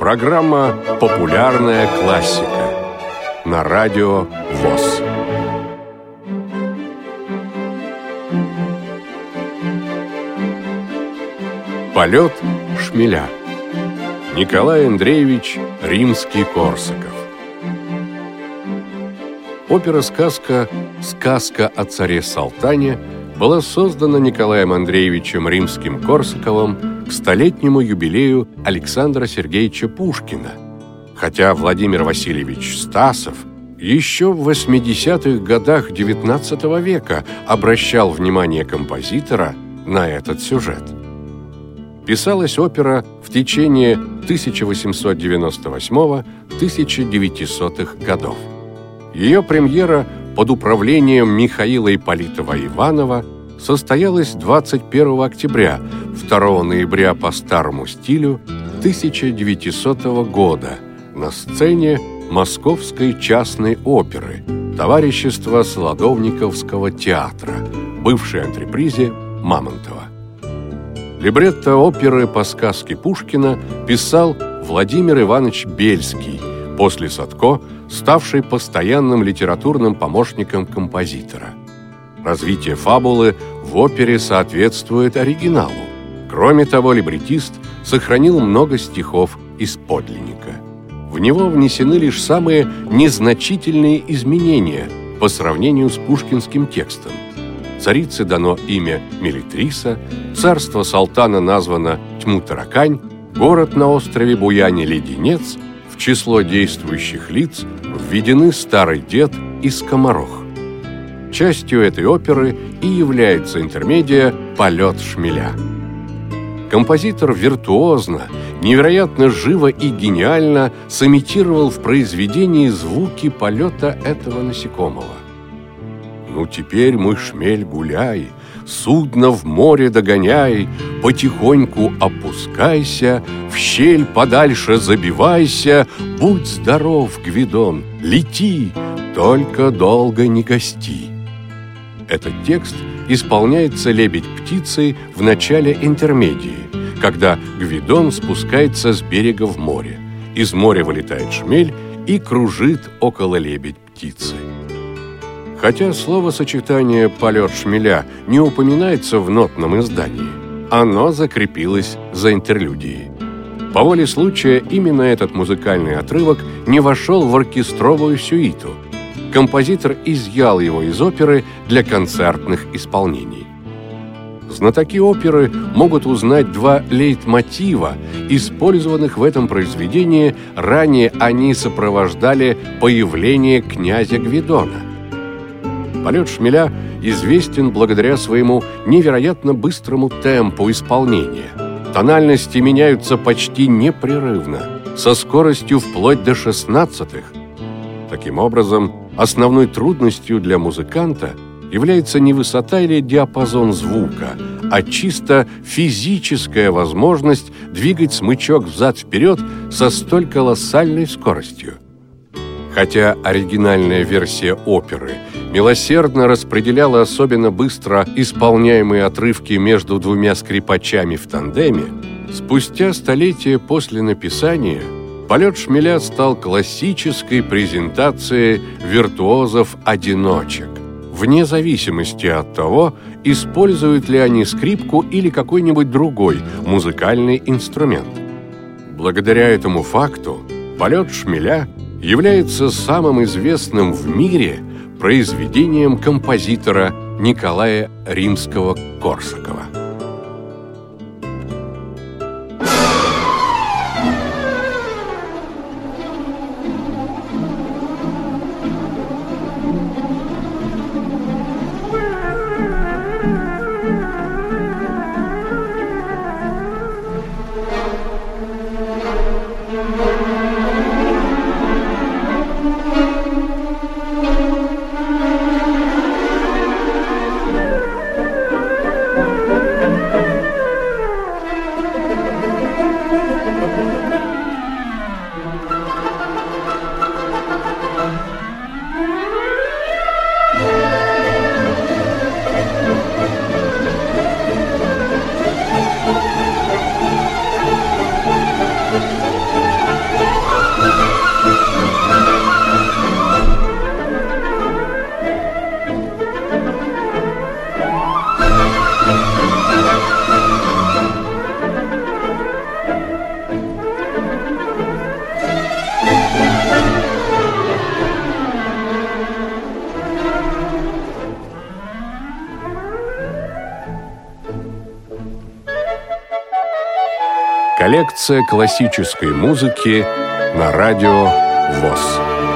Программа «Популярная классика» на радио ВОЗ. Полет шмеля. Николай Андреевич Римский-Корсаков. Опера-сказка «Сказка о царе Салтане» была создана Николаем Андреевичем Римским-Корсаковым к столетнему юбилею Александра Сергеевича Пушкина, хотя Владимир Васильевич Стасов еще в 80-х годах XIX века обращал внимание композитора на этот сюжет. Писалась опера в течение 1898-1900 годов. Ее премьера под управлением Михаила Ипполитова Иванова состоялась 21 октября, 2 ноября по старому стилю 1900 года на сцене Московской частной оперы Товарищества Солодовниковского театра, бывшей антрепризе Мамонтова. Либретто оперы по сказке Пушкина писал Владимир Иванович Бельский, после Садко ставший постоянным литературным помощником композитора. Развитие фабулы в опере соответствует оригиналу. Кроме того, либретист сохранил много стихов из подлинника. В него внесены лишь самые незначительные изменения по сравнению с пушкинским текстом. Царице дано имя Мелитриса, царство Салтана названо Тьму-Таракань, город на острове Буяне Леденец, в число действующих лиц введены старый дед и скоморох. Частью этой оперы и является интермедия «Полет шмеля». Композитор виртуозно, невероятно живо и гениально сымитировал в произведении звуки полета этого насекомого. Ну теперь мой шмель гуляй, Судно в море догоняй, Потихоньку опускайся, В щель подальше забивайся, Будь здоров, Гвидон, лети, Только долго не гости. Этот текст исполняется лебедь-птицей в начале интермедии, когда Гвидон спускается с берега в море. Из моря вылетает шмель и кружит около лебедь-птицы. Хотя словосочетание «полет шмеля» не упоминается в нотном издании, оно закрепилось за интерлюдией. По воле случая именно этот музыкальный отрывок не вошел в оркестровую сюиту. Композитор изъял его из оперы для концертных исполнений. Знатоки оперы могут узнать два лейтмотива, использованных в этом произведении, ранее они сопровождали появление князя Гвидона – Полет шмеля известен благодаря своему невероятно быстрому темпу исполнения. Тональности меняются почти непрерывно, со скоростью вплоть до шестнадцатых. Таким образом, основной трудностью для музыканта является не высота или диапазон звука, а чисто физическая возможность двигать смычок взад-вперед со столь колоссальной скоростью. Хотя оригинальная версия оперы милосердно распределяла особенно быстро исполняемые отрывки между двумя скрипачами в тандеме, спустя столетия после написания полет шмеля стал классической презентацией виртуозов-одиночек, вне зависимости от того, используют ли они скрипку или какой-нибудь другой музыкальный инструмент. Благодаря этому факту полет шмеля – является самым известным в мире произведением композитора Николая Римского-Корсакова. Коллекция классической музыки на радио ВОЗ.